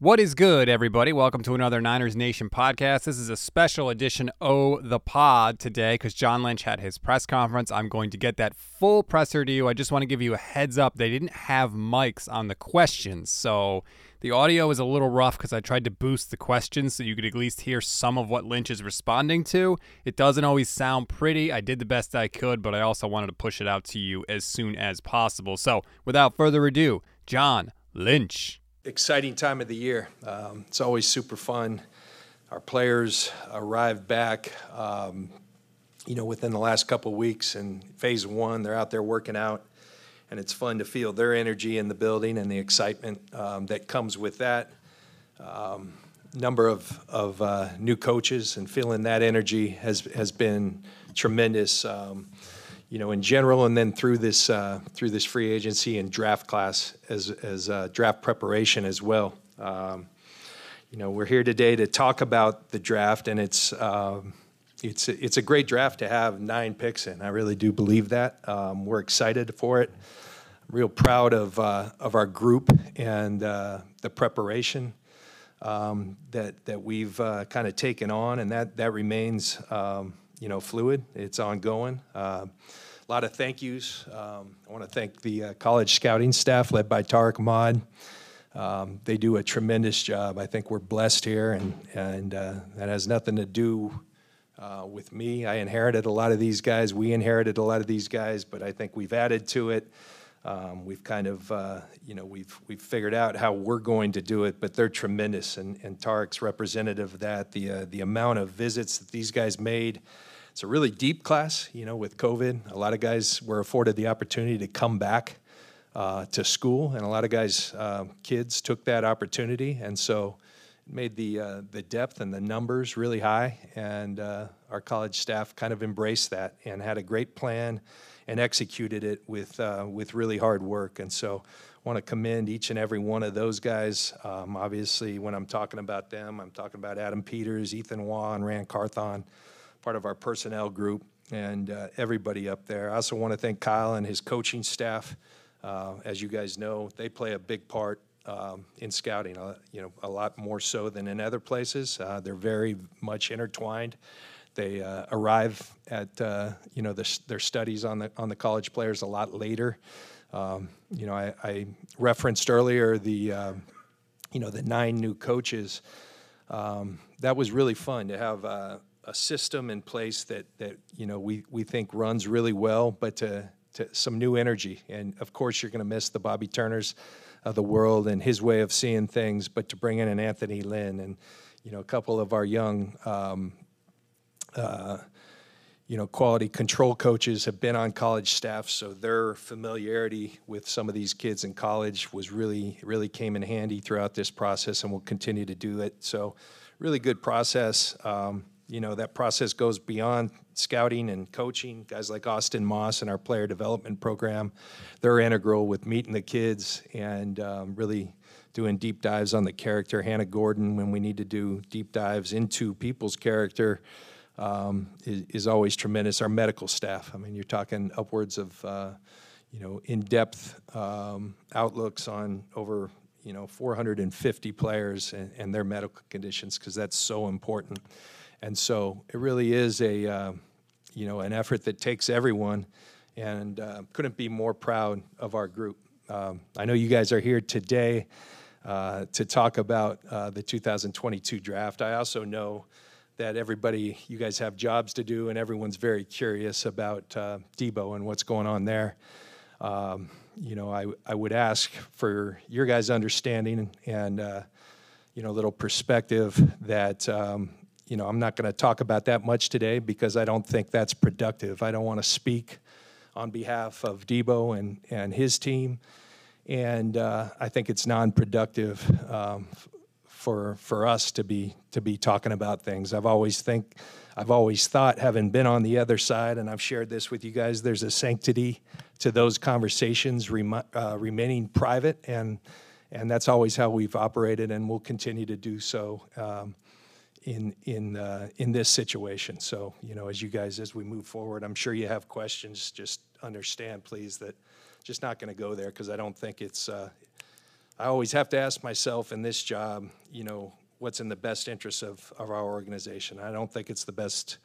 What is good, everybody? Welcome to another Niners Nation podcast. This is a special edition of the pod today because John Lynch had his press conference. I'm going to get that full presser to you. I just want to give you a heads up. They didn't have mics on the questions, so the audio is a little rough because I tried to boost the questions so you could at least hear some of what Lynch is responding to. It doesn't always sound pretty. I did the best I could, but I also wanted to push it out to you as soon as possible. So, without further ado, John Lynch exciting time of the year. Um, it's always super fun. Our players arrived back, um, you know, within the last couple weeks in phase one. They're out there working out, and it's fun to feel their energy in the building and the excitement um, that comes with that. Um, number of, of uh, new coaches and feeling that energy has, has been tremendous. Um, you know, in general, and then through this uh, through this free agency and draft class as as uh, draft preparation as well. Um, you know, we're here today to talk about the draft, and it's um, it's it's a great draft to have nine picks in. I really do believe that. Um, we're excited for it. I'm real proud of uh, of our group and uh, the preparation um, that that we've uh, kind of taken on, and that that remains um, you know, fluid. It's ongoing. Uh, a lot of thank yous. Um, I want to thank the uh, college scouting staff led by Tariq Ahmad. Um, they do a tremendous job. I think we're blessed here, and and uh, that has nothing to do uh, with me. I inherited a lot of these guys. We inherited a lot of these guys, but I think we've added to it. Um, we've kind of, uh, you know, we've we've figured out how we're going to do it, but they're tremendous, and and Tariq's representative of that. The uh, the amount of visits that these guys made, it's a really deep class. You know, with COVID, a lot of guys were afforded the opportunity to come back uh, to school, and a lot of guys, uh, kids, took that opportunity, and so it made the uh, the depth and the numbers really high. And uh, our college staff kind of embraced that and had a great plan and executed it with uh, with really hard work. And so, I want to commend each and every one of those guys. Um, obviously, when I'm talking about them, I'm talking about Adam Peters, Ethan Waugh, and Ran Carthon part of our personnel group, and uh, everybody up there. I also want to thank Kyle and his coaching staff. Uh, as you guys know, they play a big part um, in scouting. Uh, you know, a lot more so than in other places. Uh, they're very much intertwined. They uh, arrive at uh, you know the, their studies on the on the college players a lot later. Um, you know, I, I, referenced earlier the um, you know the nine new coaches. Um, that was really fun to have uh, a system in place that that you know we we think runs really well, but to, to some new energy. And of course, you're going to miss the Bobby Turners of the world and his way of seeing things. But to bring in an Anthony Lynn and you know a couple of our young. Um, uh, you know, quality control coaches have been on college staff, so their familiarity with some of these kids in college was really, really came in handy throughout this process, and will continue to do it. So, really good process. Um, you know that process goes beyond scouting and coaching. Guys like austin moss and our player development program they're integral with meeting the kids and um, really doing deep dives on the character. Hannah gordon when we need to do deep dives into people's character um, is, is, always tremendous. Our medical staff i mean you're talking upwards of uh, you know in-depth um, outlooks on over you know 450 players and, and their medical conditions because that's so important and so it really is a, uh, you know, an effort that takes everyone, and uh, couldn't be more proud of our group. Um, I know you guys are here today uh, to talk about uh, the 2022 draft. I also know that everybody, you guys have jobs to do, and everyone's very curious about uh, Deebo and what's going on there. Um, you know, I, I would ask for your guys' understanding and, uh, you know, a little perspective that um, you know, I'm not going to talk about that much today because I don't think that's productive. I don't want to speak on behalf of Deebo and, and his team. And uh, I think it's non-productive um, for for us to be to be talking about things. I've always think I've always thought, having been on the other side, and I've shared this with you guys. There's a sanctity to those conversations rem- uh, remaining private, and and that's always how we've operated, and we'll continue to do so. Um, in in uh, in this situation. So you know, as you guys as we move forward, I'm sure you have questions. Just understand, please, that just not going to go there because I don't think it's uh, I always have to ask myself in this job, you know, what's in the best interest of, of our organization. I don't think it's the best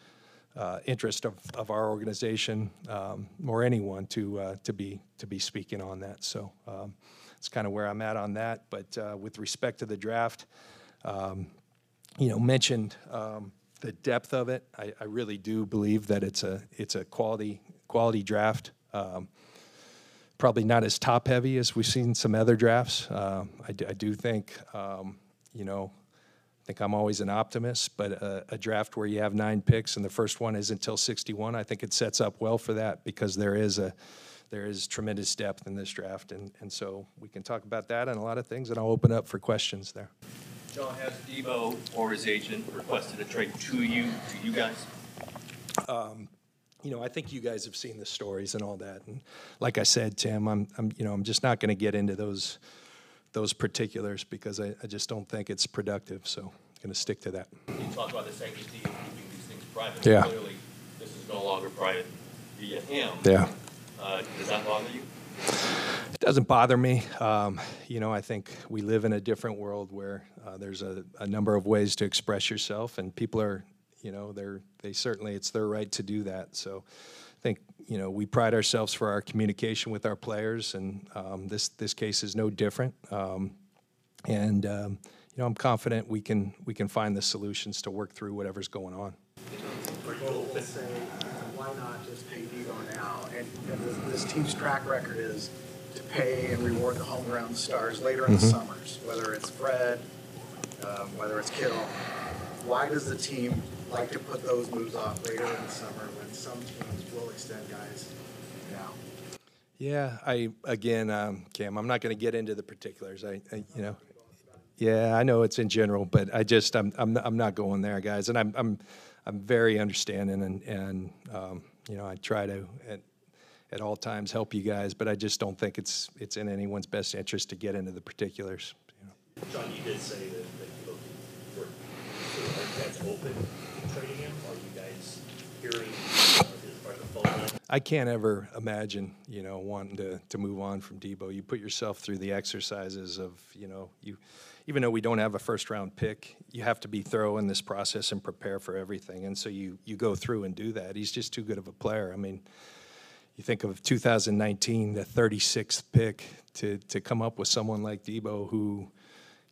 uh, interest of, of our organization um, or anyone to uh, to be to be speaking on that. So um, it's kind of where I'm at on that. But uh, with respect to the draft, um, you know, mentioned um, the depth of it. I, I, really do believe that it's a it's a quality quality draft. Um, probably not as top heavy as we've seen some other drafts. Uh, I, do, I, do think, um, you know, I think I'm always an optimist, but a, a, draft where you have nine picks and the first one is until 61, I think it sets up well for that because there is a there is tremendous depth in this draft, and, and so we can talk about that and a lot of things, and I'll open up for questions there. John, has Deebo or his agent requested a trade to you, to you guys? Um, you know, I think you guys have seen the stories and all that. And like I said, Tim, I'm, I'm you know, I'm just not going to get into those those particulars because I, I just don't think it's productive. So I'm going to stick to that. You talk about the sanctity of keeping these things private. Yeah. Clearly, this is no longer private via him. Yeah. Uh, does that bother you? Doesn't bother me. Um, you know, I think we live in a different world where uh, there's a, a, number of ways to express yourself, and people are you know, they're they certainly it's their right to do that. So I think you know we pride ourselves for our communication with our players, and um, this this case is no different. Um, and um, you know, I'm confident we can we can find the solutions to work through whatever's going on. Say, why not just pay Deebo now? And, and this, team's track record is to pay and reward the homegrown stars later in mm-hmm. the summers, whether it's Fred, um, whether it's Kittle. Why does the team like to put those moves off later in the summer when some teams will extend guys now. Yeah, I again, um, Cam, I'm not going to get into the particulars. I, I, you know, yeah, I know it's in general, but I just I'm I'm I'm not going there, guys, and I'm I'm I'm very understanding and and um, you know I try to at, at all times help you guys, but I just don't think it's it's in anyone's best interest to get into the particulars. You know. John, you did say that, that you look for, for that's open trading him? Are you guys hearing uh, I can't ever imagine, you know, wanting to, to move on from Deebo. You put yourself through the exercises of, you know, you, even though we don't have a first round pick, you have to be thorough in this process and prepare for everything. And so you you go through and do that. He's just too good of a player. I mean, you think of 2019, the 36th pick, to to come up with someone like Deebo, who,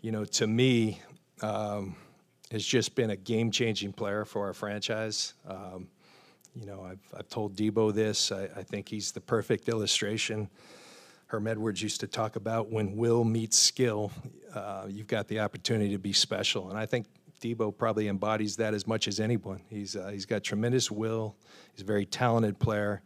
you know, to me. Um, has just been a game changing player for our franchise. Um, you know, I've, I've told Deebo this. I, I, think he's the perfect illustration. Herm Edwards used to talk about when will meets skill, uh, you've got the opportunity to be special. And I think Deebo probably embodies that as much as anyone. He's, uh, he's got tremendous will, he's a very talented player.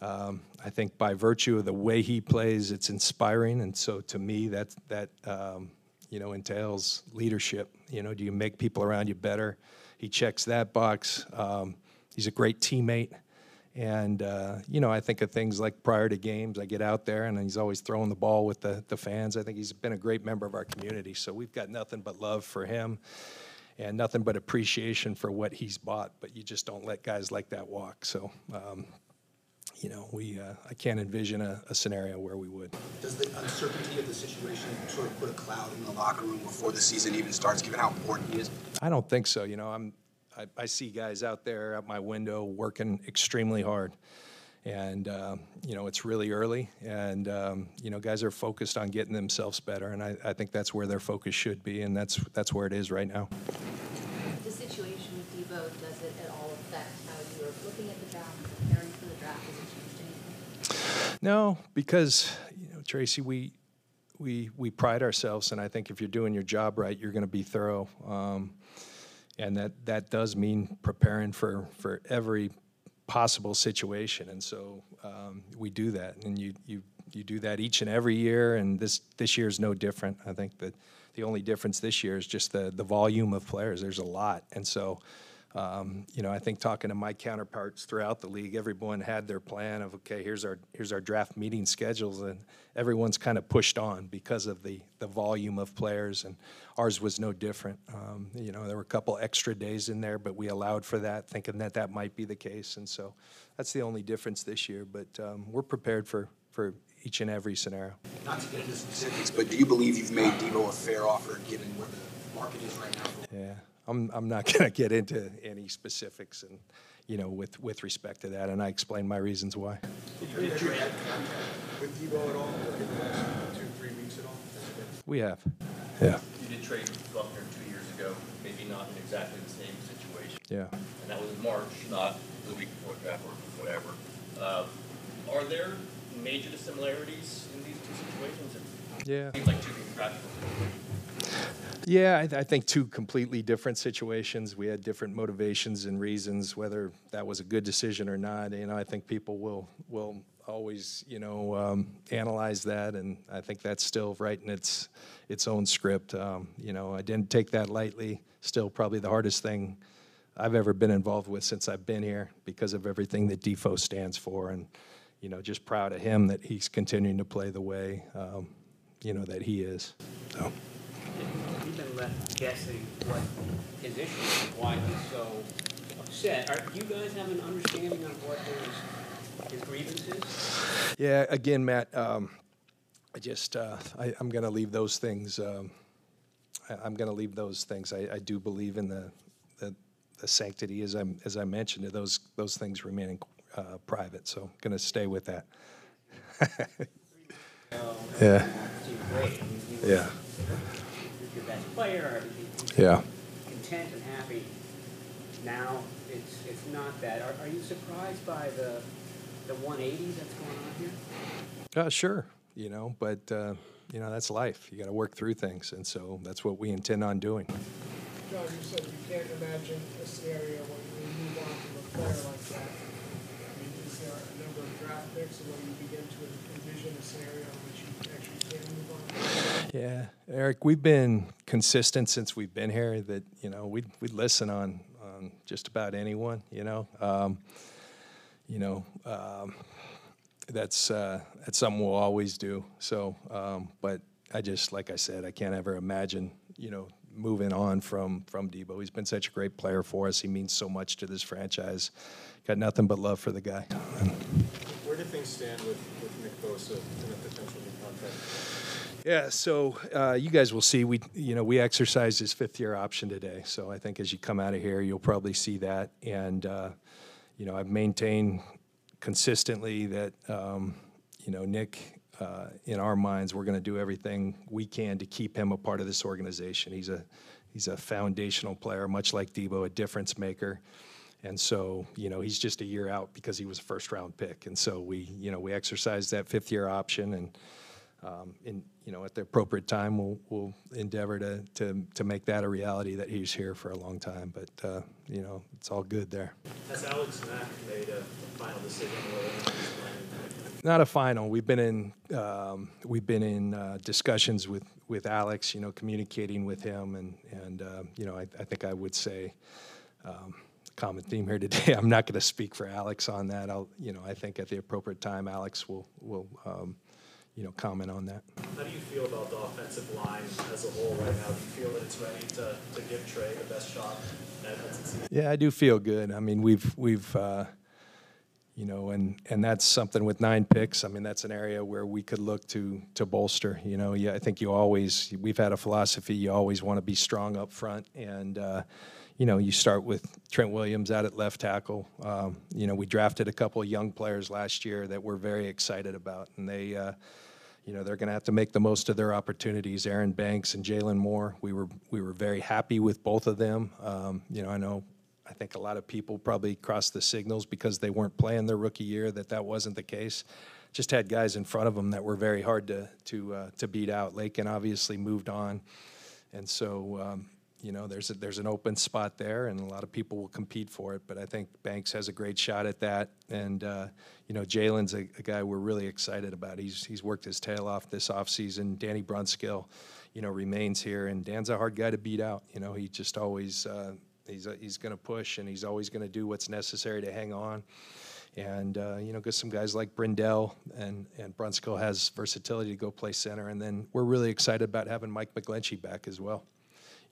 Um, I think by virtue of the way he plays, it's inspiring. And so to me, that, that um, you know, entails leadership. You know, do you make people around you better? He checks that box. Um, he's a great teammate. And, uh, you know, I think of things like prior to games, I get out there and he's always throwing the ball with the, the fans. I think he's been a great member of our community. So we've got nothing but love for him and nothing but appreciation for what he's bought. But you just don't let guys like that walk. So um, you know, we uh, I can't envision a, a, scenario where we would. Does the uncertainty of the situation sort of put a cloud in the locker room before the season even starts, given how important he is? I don't think so. You know, I'm I, I see guys out there at my window working extremely hard. And uh, you know it's really early, and um, you know guys are focused on getting themselves better, and I, I think that's where their focus should be, and that's that's where it is right now. The situation with Deebo does it at all affect how you're looking at the draft, preparing for the draft? No, because you know, Tracy, we we we pride ourselves, and I think if you're doing your job right, you're going to be thorough, um, and that that does mean preparing for for every possible situation, and so um, we do that, and you you you do that each and every year, and this this year is no different. I think that the only difference this year is just the the volume of players. There's a lot, and so. Um, you know, I think talking to my counterparts throughout the league, everyone had their plan of okay, here's our here's our draft meeting schedules, and everyone's kind of pushed on because of the the volume of players, and ours was no different. Um, you know, there were a couple extra days in there, but we allowed for that, thinking that that might be the case, and so that's the only difference this year. But um, we're prepared for for each and every scenario. Not to get into specifics, but do you believe you've made Deebo a fair offer given where the market is right now? Yeah, I'm, I'm not going to get into any specifics and, you know, with, with respect to that, and I explained my reasons why. With Deebo at all, like in the last two, three weeks at all? We have. Yeah. You did trade Buckner two years ago, maybe not in exactly the same situation. Yeah. And that was in March, not the week before the draft or whatever. Uh, Are there major dissimilarities in these two situations? It Yeah. Seems like two contractual. Yeah, I, th- I think two completely different situations. We had different motivations and reasons, whether that was a good decision or not. You know, I think people will will always, you know, um, analyze that, and I think that's still writing its its own script. Um, you know, I didn't take that lightly. Still, probably the hardest thing I've ever been involved with since I've been here because of everything that Defo stands for, and you know, just proud of him that he's continuing to play the way, um, you know, that he is. So. We've been left guessing what his issue is, why he's so upset. Are, do you guys have an understanding of what his, his grievance is? Yeah, again, Matt, um, I just, uh, I, I'm going to leave those things, um, I, I'm going to leave those things. I, I do believe in the, the, the sanctity, as I, as I mentioned, those, those things remaining uh, private, so I'm going to stay with that. Yeah, Seemed great. I mean, he was yeah, your best player. He- he's yeah. Content and happy. Now it's it's not that. Are, are you surprised by the the 180 that's going on here? Uh, sure, you know, but, uh, you know, that's life. You got to work through things, and so that's what we intend on doing. John, you said you can't imagine a scenario when you move on from a player like that. I mean, is there a number of draft picks, or when you begin to envision a scenario in which you actually can move on? Yeah, Eric, we've been consistent since we've been here. That you know, we we listen on on just about anyone. You know, um, you know, um, that's uh, that's something we'll always do. So, um, but I just like I said, I can't ever imagine you know moving on from from Deebo. He's been such a great player for us. He means so much to this franchise. Got nothing but love for the guy. Where do things stand with, with Nick Bosa and a potential new contract? Yeah, so uh, you guys will see. We, you know, we exercised his fifth year option today. So I think as you come out of here, you'll probably see that. And uh, you know, I've maintained consistently that um, you know Nick, uh, in our minds, we're going to do everything we can to keep him a part of this organization. He's a he's a foundational player, much like Deebo, a difference maker. And so, you know, he's just a year out because he was a first round pick. And so we, you know, we exercised that fifth year option and um, in, you know, at the appropriate time, we'll, we'll endeavor to, to, to make that a reality that he's here for a long time. But, uh, you know, it's all good there. Has Alex Mack made a final decision not? A final. We've been in um, we've been in uh, discussions with, with Alex. You know, communicating with him, and and uh, you know, I, I think I would say um, common theme here today. I'm not going to speak for Alex on that. I'll you know, I think at the appropriate time, Alex will will um, you know comment on that. How do you feel about the offensive line as a whole right now? Do you feel that it's ready to, to give Trey the best shot Yeah, I do feel good. I mean, we've we've uh, you know, and and that's something with nine picks. I mean, that's an area where we could look to to bolster. You know, yeah, I think you always we've had a philosophy. You always want to be strong up front, and uh, you know, you start with Trent Williams out at left tackle. Um, you know, we drafted a couple of young players last year that we're very excited about, and they. Uh, you know they're going to have to make the most of their opportunities. Aaron Banks and Jaylon Moore. We were we were very happy with both of them. Um, you know, I know I think a lot of people probably crossed the signals because they weren't playing their rookie year that that wasn't the case. Just had guys in front of them that were very hard to to uh, to beat out. Laken obviously moved on, and so um, you know there's a, there's an open spot there, and a lot of people will compete for it. But I think Banks has a great shot at that, and uh, you know Jaylon's a, a guy we're really excited about. He's he's worked his tail off this offseason. Danny Brunskill, you know, remains here, and Dan's a hard guy to beat out. You know, he just always. Uh, He's, uh, he's going to push and he's always going to do what's necessary to hang on. And, uh, you know, get some guys like Brendel and, and Brunskill has versatility to go play center. And then we're really excited about having Mike McGlinchey back as well.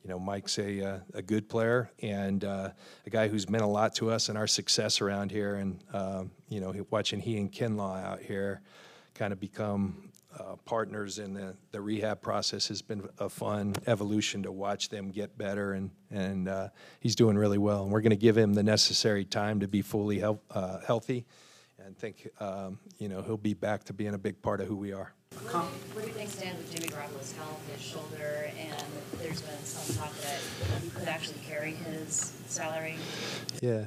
You know, Mike's a, uh, a good player and uh, a guy who's meant a lot to us and our success around here. And, um, you know, watching he and Kinlaw out here kind of become uh, partners in the, the rehab process has been a fun evolution to watch them get better, and and uh, he's doing really well. And we're going to give him the necessary time to be fully uh, healthy, and think um, you know he'll be back to being a big part of who we are. Where do things stand with Jimmy Garoppolo's health, his shoulder, and been some talk that you could actually carry his salary? Yeah,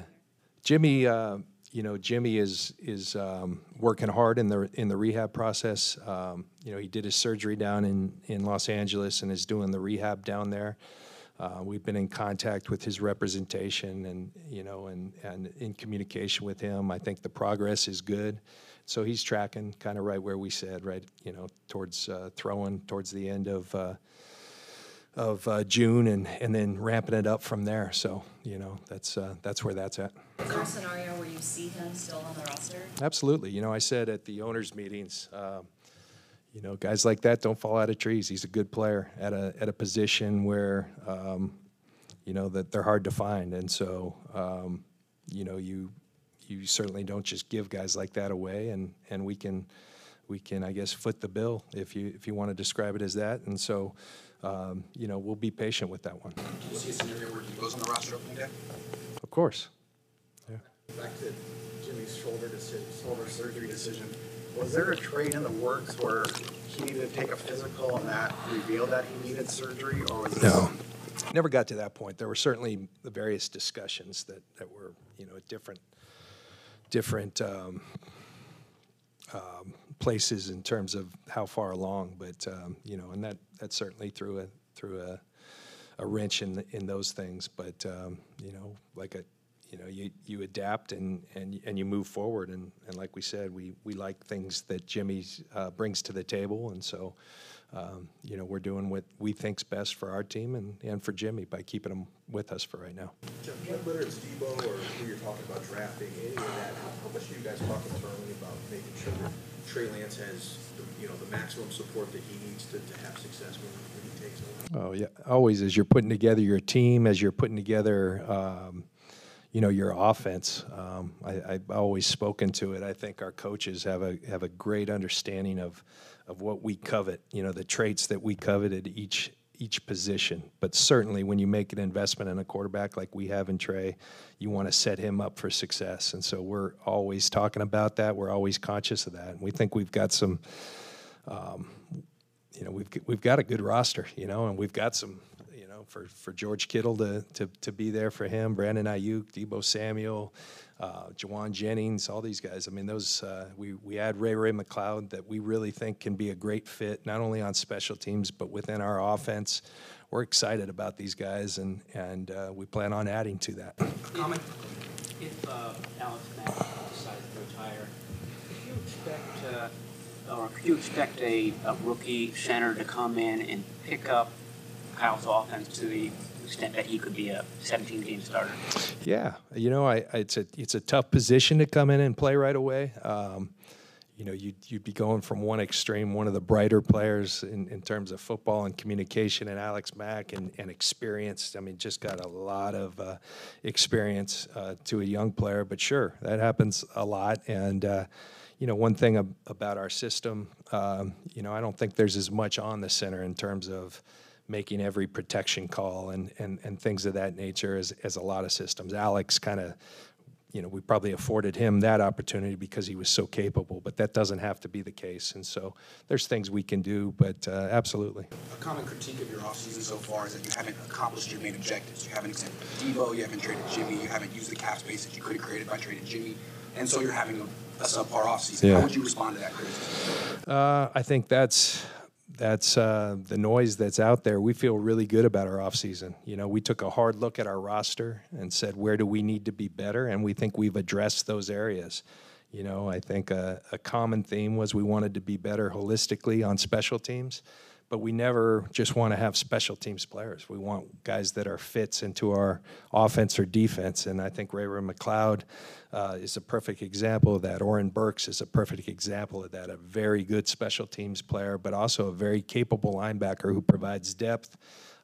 Jimmy. Uh, you know, Jimmy is is um, working hard in the in the rehab process. Um, you know, he did his surgery down in in Los Angeles and is doing the rehab down there. Uh, we've been in contact with his representation and you know and and in communication with him. I think the progress is good. So he's tracking kind of right where we said, right? You know, towards uh, throwing towards the end of. Uh, of uh, June and, and then ramping it up from there. So you know that's uh, that's where that's at. Is there a scenario where you see him still on the roster? Absolutely. You know, I said at the owners' meetings, um, you know, guys like that don't fall out of trees. He's a good player at a at a position where, um, you know, that they're hard to find, and so, um, you know, you you certainly don't just give guys like that away, and and we can we can I guess foot the bill if you if you want to describe it as that, and so. Um, you know, we'll be patient with that one. Do you see a scenario where he goes on the roster opening day? Of course. Yeah. Back to Jimmy's shoulder decision, shoulder surgery decision. Was there a trade in the works where he needed to take a physical and that revealed that he needed surgery, or was? No, never got to that point. There were certainly the various discussions that, that were, you know, at different, different um, um, places in terms of how far along. But um, you know, and that that certainly threw a threw a, a wrench in in those things. But um, you know, like a you know, you, you adapt and, and, and you move forward. And, and like we said, we, we like things that Jimmy uh, brings to the table. And so, um, you know, we're doing what we think's best for our team and, and for Jimmy by keeping him with us for right now. Jeff, whether it's Deebo or who you're talking about drafting, any of that, how, how much do you guys talk internally about making sure Trey Lance has, the, you know, the maximum support that he needs to, to have success when, when he takes over? Oh yeah, always as you're putting together your team, as you're putting together, um, you know, your offense. Um, I, I've always spoken to it. I think our coaches have a have a great understanding of of what we covet. You know, the traits that we coveted each each position. But certainly, when you make an investment in a quarterback like we have in Trey, you want to set him up for success. And so we're always talking about that. We're always conscious of that. And we think we've got some. Um, you know, we've we've got a good roster, you know, and we've got some, for, for George Kittle to, to to be there for him, Brandon Aiyuk, Deebo Samuel, uh, Jauan Jennings, all these guys. I mean, those uh, we we add Ray Ray McCloud that we really think can be a great fit, not only on special teams but within our offense. We're excited about these guys, and and uh, we plan on adding to that. Comment? If uh, Alex Mack decides to retire, could you expect, uh, or could you expect a, a rookie center to come in and pick up Kyle's offense to the extent that he could be a 17-game starter? Yeah, you know, I, I, it's a it's a tough position to come in and play right away. Um, you know, you'd, you'd be going from one extreme, one of the brighter players in, in terms of football and communication, and Alex Mack and, and experience. I mean, just got a lot of uh, experience uh, to a young player. But sure, that happens a lot. And, uh, you know, one thing ab- about our system, um, you know, I don't think there's as much on the center in terms of making every protection call and, and, and things of that nature as, as a lot of systems. Alex kind of you know, we probably afforded him that opportunity because he was so capable, but that doesn't have to be the case. And so there's things we can do, but uh, absolutely. A common critique of your offseason so far is that you haven't accomplished your main objectives. You haven't extended Deebo, you haven't traded Jimmy, you haven't used the cap space that you could have created by trading Jimmy, and so you're having a, a subpar offseason. Yeah. How would you respond to that criticism? Uh, I think that's that's uh, the noise that's out there. We feel really good about our offseason. You know, we took a hard look at our roster and said, where do we need to be better? And we think we've addressed those areas. You know, I think a, a common theme was we wanted to be better holistically on special teams, but we never just want to have special teams players. We want guys that are fits into our offense or defense. And I think Ray Ray McCloud uh, is a perfect example of that. Oren Burks is a perfect example of that. A very good special teams player, but also a very capable linebacker who provides depth.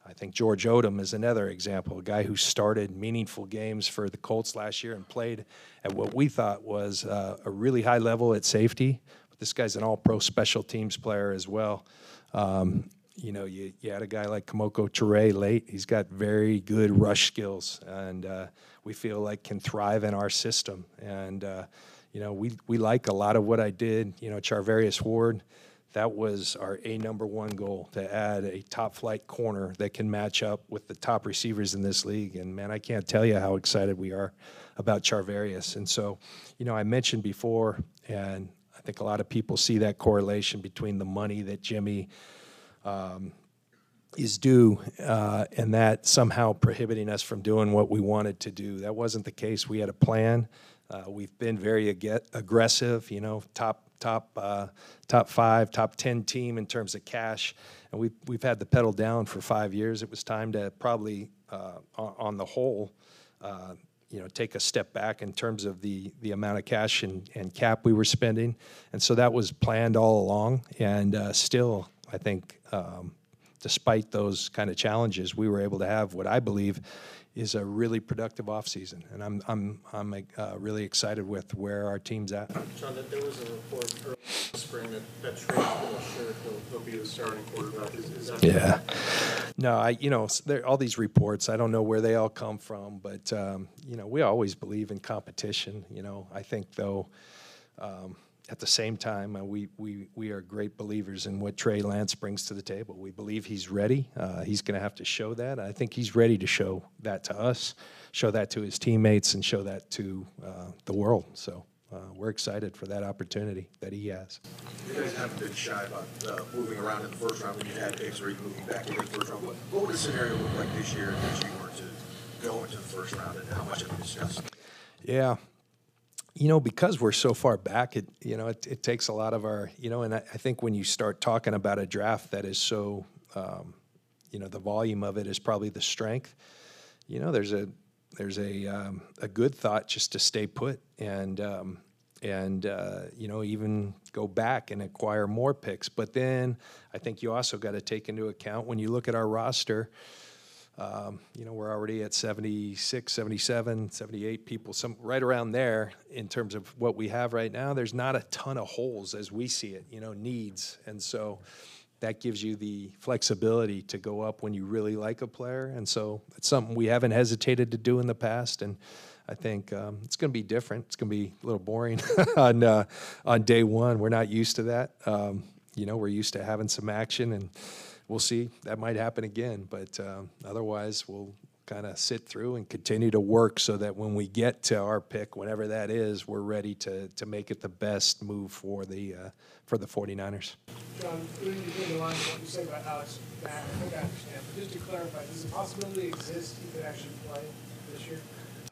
I think George Odom is another example, a guy who started meaningful games for the Colts last year and played at what we thought was uh, a really high level at safety. But this guy's an all-pro special teams player as well. Um, you know, you, you had a guy like Kemoko Turay late. He's got very good rush skills, and uh, we feel like can thrive in our system. And uh, you know, we we like a lot of what I did. You know, Charvarius Ward, that was our a number one goal to add a top flight corner that can match up with the top receivers in this league. And man, I can't tell you how excited we are about Charvarius. And so, you know, I mentioned before, and I think a lot of people see that correlation between the money that Jimmy um, is due, uh, and that somehow prohibiting us from doing what we wanted to do. That wasn't the case. We had a plan. Uh, we've been very ag- aggressive, you know, top top uh, top five, top ten team in terms of cash, and we've we've had the pedal down for five years. It was time to probably, uh, on, the whole, uh, you know, take a step back in terms of the the amount of cash and, and cap we were spending, and so that was planned all along. And uh, still, I think, um, despite those kind of challenges, we were able to have what I believe is a really productive offseason. And I'm, I'm, I'm uh, really excited with where our team's at. John, there was a report early in the spring that, that pretty sure he'll, be the starting quarterback. Is, is that? Yeah. No, I, you know, there, all these reports, I don't know where they all come from, but, um, you know, we always believe in competition. You know, I think, though, um, at the same time, uh, we, we, we are great believers in what Trey Lance brings to the table. We believe he's ready. Uh, he's going to have to show that. I think he's ready to show that to us, show that to his teammates, and show that to uh, the world. So uh, we're excited for that opportunity that he has. You guys haven't been shy about uh, moving around in the first round when you had picks or even moving back into the first round. What, what would the scenario look like this year if you were to go into the first round and how much have you discussed? Yeah. You know, because we're so far back, it you know it, it takes a lot of our you know, and I, I think when you start talking about a draft that is so, um, you know, the volume of it is probably the strength. You know, there's a there's a um, a good thought just to stay put and um, and uh, you know even go back and acquire more picks. But then I think you also got to take into account when you look at our roster. Um, you know, we're already at 76, 77, 78 people, some right around there in terms of what we have right now. There's not a ton of holes as we see it, you know, needs. And so that gives you the flexibility to go up when you really like a player. And so it's something we haven't hesitated to do in the past. And I think um, it's going to be different. It's going to be a little boring on uh, on day one. We're not used to that. Um, you know, we're used to having some action, and we'll see. That might happen again, but um, otherwise, we'll kind of sit through and continue to work so that when we get to our pick, whenever that is, we're ready to to make it the best move for the uh, for the 49ers. John, in the line of what you said about Alex Mack, I think I understand, but just to clarify, does the possibility exist he could actually play this year?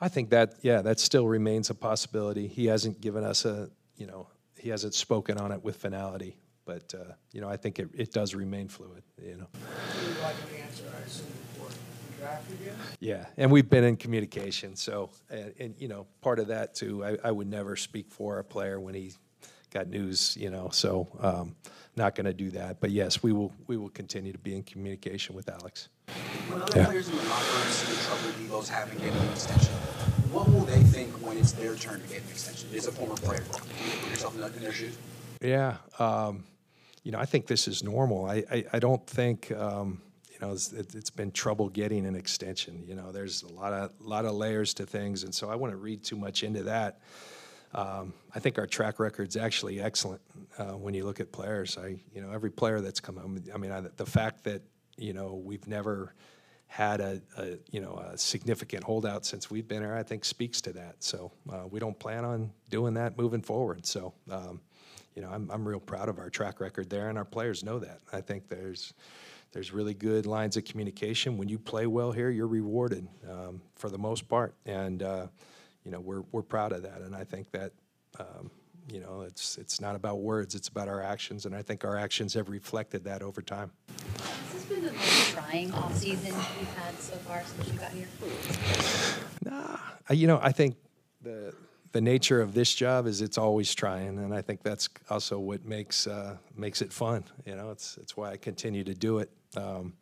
I think that yeah, that still remains a possibility. He hasn't given us a you know he hasn't spoken on it with finality, but uh, you know I think it, it does remain fluid. You know. You like an answer, I assume, before draft again? Yeah, and we've been in communication. So, and, and you know, part of that too, I, I would never speak for a player when he got news. You know, so um, not going to do that. But yes, we will. We will continue to be in communication with Alex. When other Yeah. players in the locker room see the trouble Deebo's having getting an extension, what will they think when it's their turn to get an extension? As a former player, put yourself in, in their shoes? Yeah, um, you know, I think this is normal. I, I, I don't think, um, you know, it's, it, it's been trouble getting an extension. You know, there's a lot of lot of layers to things, and so I wouldn't read too much into that. Um, I think our track record's actually excellent uh, when you look at players. I, you know, every player that's come. I mean, I, the fact that you know we've never had a, a you know a significant holdout since we've been here, I think speaks to that. So uh, we don't plan on doing that moving forward. So. Um, you know, I'm, I'm real proud of our track record there, and our players know that. I think there's there's really good lines of communication. When you play well here, you're rewarded um, for the most part, and uh, you know we're we're proud of that. And I think that um, you know it's it's not about words; it's about our actions, and I think our actions have reflected that over time. Has this been the most trying offseason you've had so far since you got here? Uh, You know, I think the the nature of this job is it's always trying, and I think that's also what makes uh, makes it fun. You know, it's it's why I continue to do it. Um,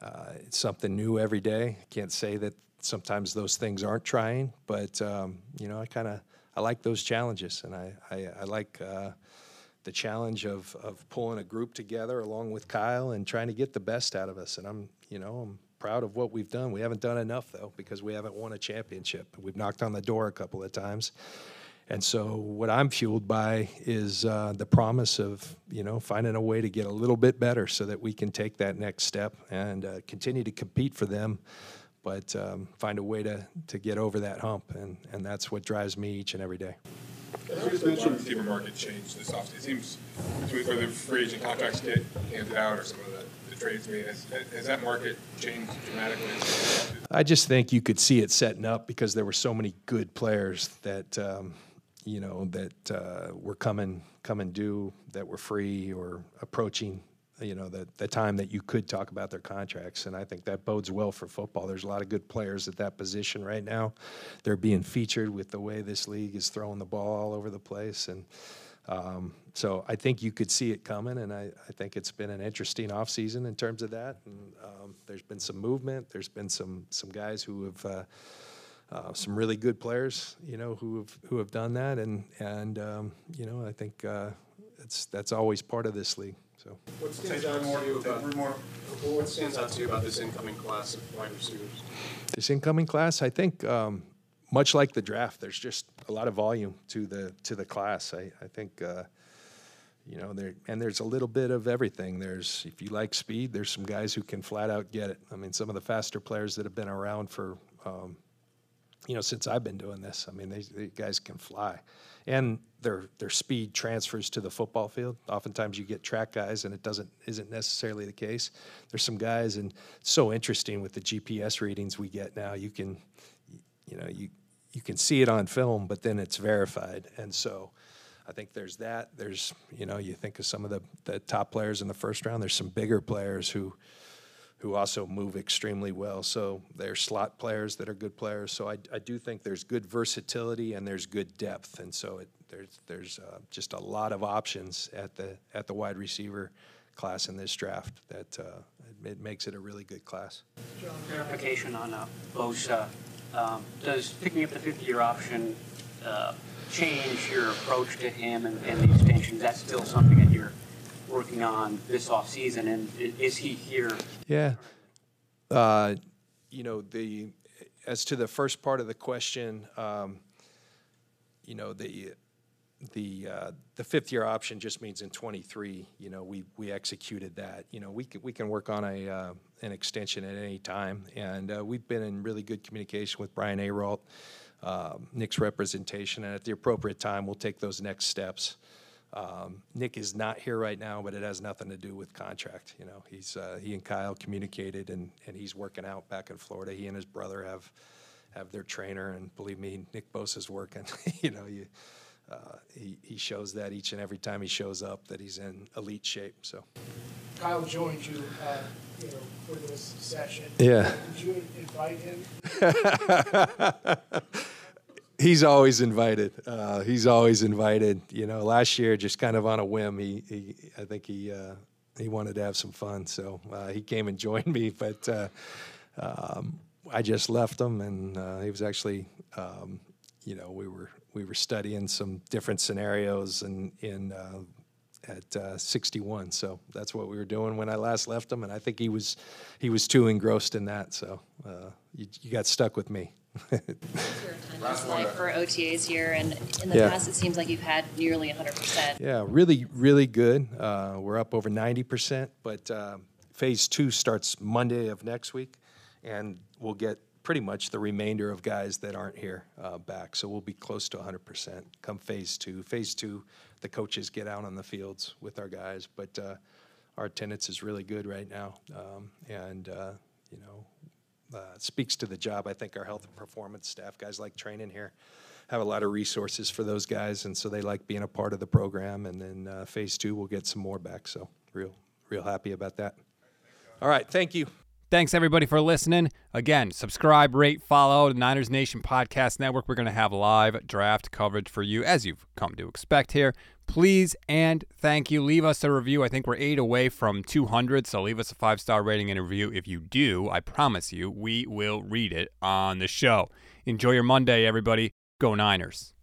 uh, it's something new every day. I can't say that sometimes those things aren't trying, but um, you know, I kind of I like those challenges, and I I, I like uh, the challenge of of pulling a group together along with Kyle and trying to get the best out of us. And I'm you know I'm proud of what we've done. We haven't done enough though because we haven't won a championship. We've knocked on the door a couple of times. And so, what I'm fueled by is uh, the promise of, you know, finding a way to get a little bit better so that we can take that next step and uh, continue to compete for them, but um, find a way to, to get over that hump. And, and that's what drives me each and every day. You just mentioned the receiver market changed this offseason. It seems between where the free agent contracts get handed out or some of the, the has that market changed dramatically? I just think you could see it setting up because there were so many good players that um, you know that uh, were coming coming due that were free or approaching you know the, the time that you could talk about their contracts. And i think that bodes well for football. There's a lot of good players at that position right now. They're being featured with the way this league is throwing the ball all over the place. And um, so I think you could see it coming, and I, I think it's been an interesting offseason in terms of that. And um, there's been some movement. There's been some some guys who have uh, uh, some really good players, you know, who have who have done that, and and um, you know, I think uh, it's that's always part of this league. So what stands out to you about what stands out to you about this incoming class of wide receivers? This incoming class, I think, um, much like the draft, there's just a lot of volume to the to the class. I I think. Uh, you know, there and there's a little bit of everything. There's if you like speed, there's some guys who can flat out get it. I mean, some of the faster players that have been around for um, you know, since I've been doing this. I mean, these, guys can fly, and their their speed transfers to the football field. Oftentimes, you get track guys, and it doesn't isn't necessarily the case. There's some guys, and so interesting with the GPS readings we get now. You can, you know, you you can see it on film, but then it's verified, and so. I think there's that. There's, you know, you think of some of the, the top players in the first round. There's some bigger players who, who also move extremely well. So they're slot players that are good players. So I, I do think there's good versatility and there's good depth, and so it, there's there's uh, just a lot of options at the at the wide receiver class in this draft that uh, it, it, makes it a really good class. Clarification on uh, Bosa. Um, does picking up the 50-year option uh, change your approach to him and, and the extension? Is that still something that you're working on this off season, and is he here? Yeah, uh, you know the as to the first part of the question, um, you know the the uh, the fifth year option just means in 23. You know we we executed that. You know we can we can work on a uh, an extension at any time, and uh, we've been in really good communication with Brian Ayrault. Um, Nick's representation, and at the appropriate time, we'll take those next steps. Um, Nick is not here right now, but it has nothing to do with contract. You know, he's uh, he and Kyle communicated, and, and he's working out back in Florida. He and his brother have have their trainer, and believe me, Nick Bosa's working. you know, you, uh, he he shows that each and every time he shows up that he's in elite shape. So. Kyle joined you, uh, you know, for this session. Yeah. Did you invite him? he's always invited. Uh, he's always invited. You know, last year just kind of on a whim, he, he I think he uh, he wanted to have some fun, so uh, he came and joined me. But uh, um, I just left him, and uh, he was actually, um, you know, we were we were studying some different scenarios and in. Uh, at 61, so that's what we were doing when I last left him, and I think he was, he was too engrossed in that. So you, you got stuck with me like for OTAs here, and in the yeah. past it seems like you've had nearly 100%. Yeah, really, really good. Uh, we're up over 90%, but uh, phase two starts Monday of next week, and we'll get pretty much the remainder of guys that aren't here uh, back. So we'll be close to 100% come phase two. Phase two, the coaches get out on the fields with our guys, but uh, our attendance is really good right now, um, and uh, you know uh, speaks to the job. I think our health and performance staff, guys like training here, have a lot of resources for those guys, and so they like being a part of the program. And then uh, phase two, we'll get some more back. So real, real happy about that. All right, thank you. Thanks everybody for listening. Again, subscribe, rate, follow the Niners Nation Podcast Network. We're going to have live draft coverage for you, as you've come to expect here. Please and thank you. Leave us a review. I think we're eight away from 200, so leave us a five star rating and a review. If you do, I promise you, we will read it on the show. Enjoy your Monday, everybody. Go Niners.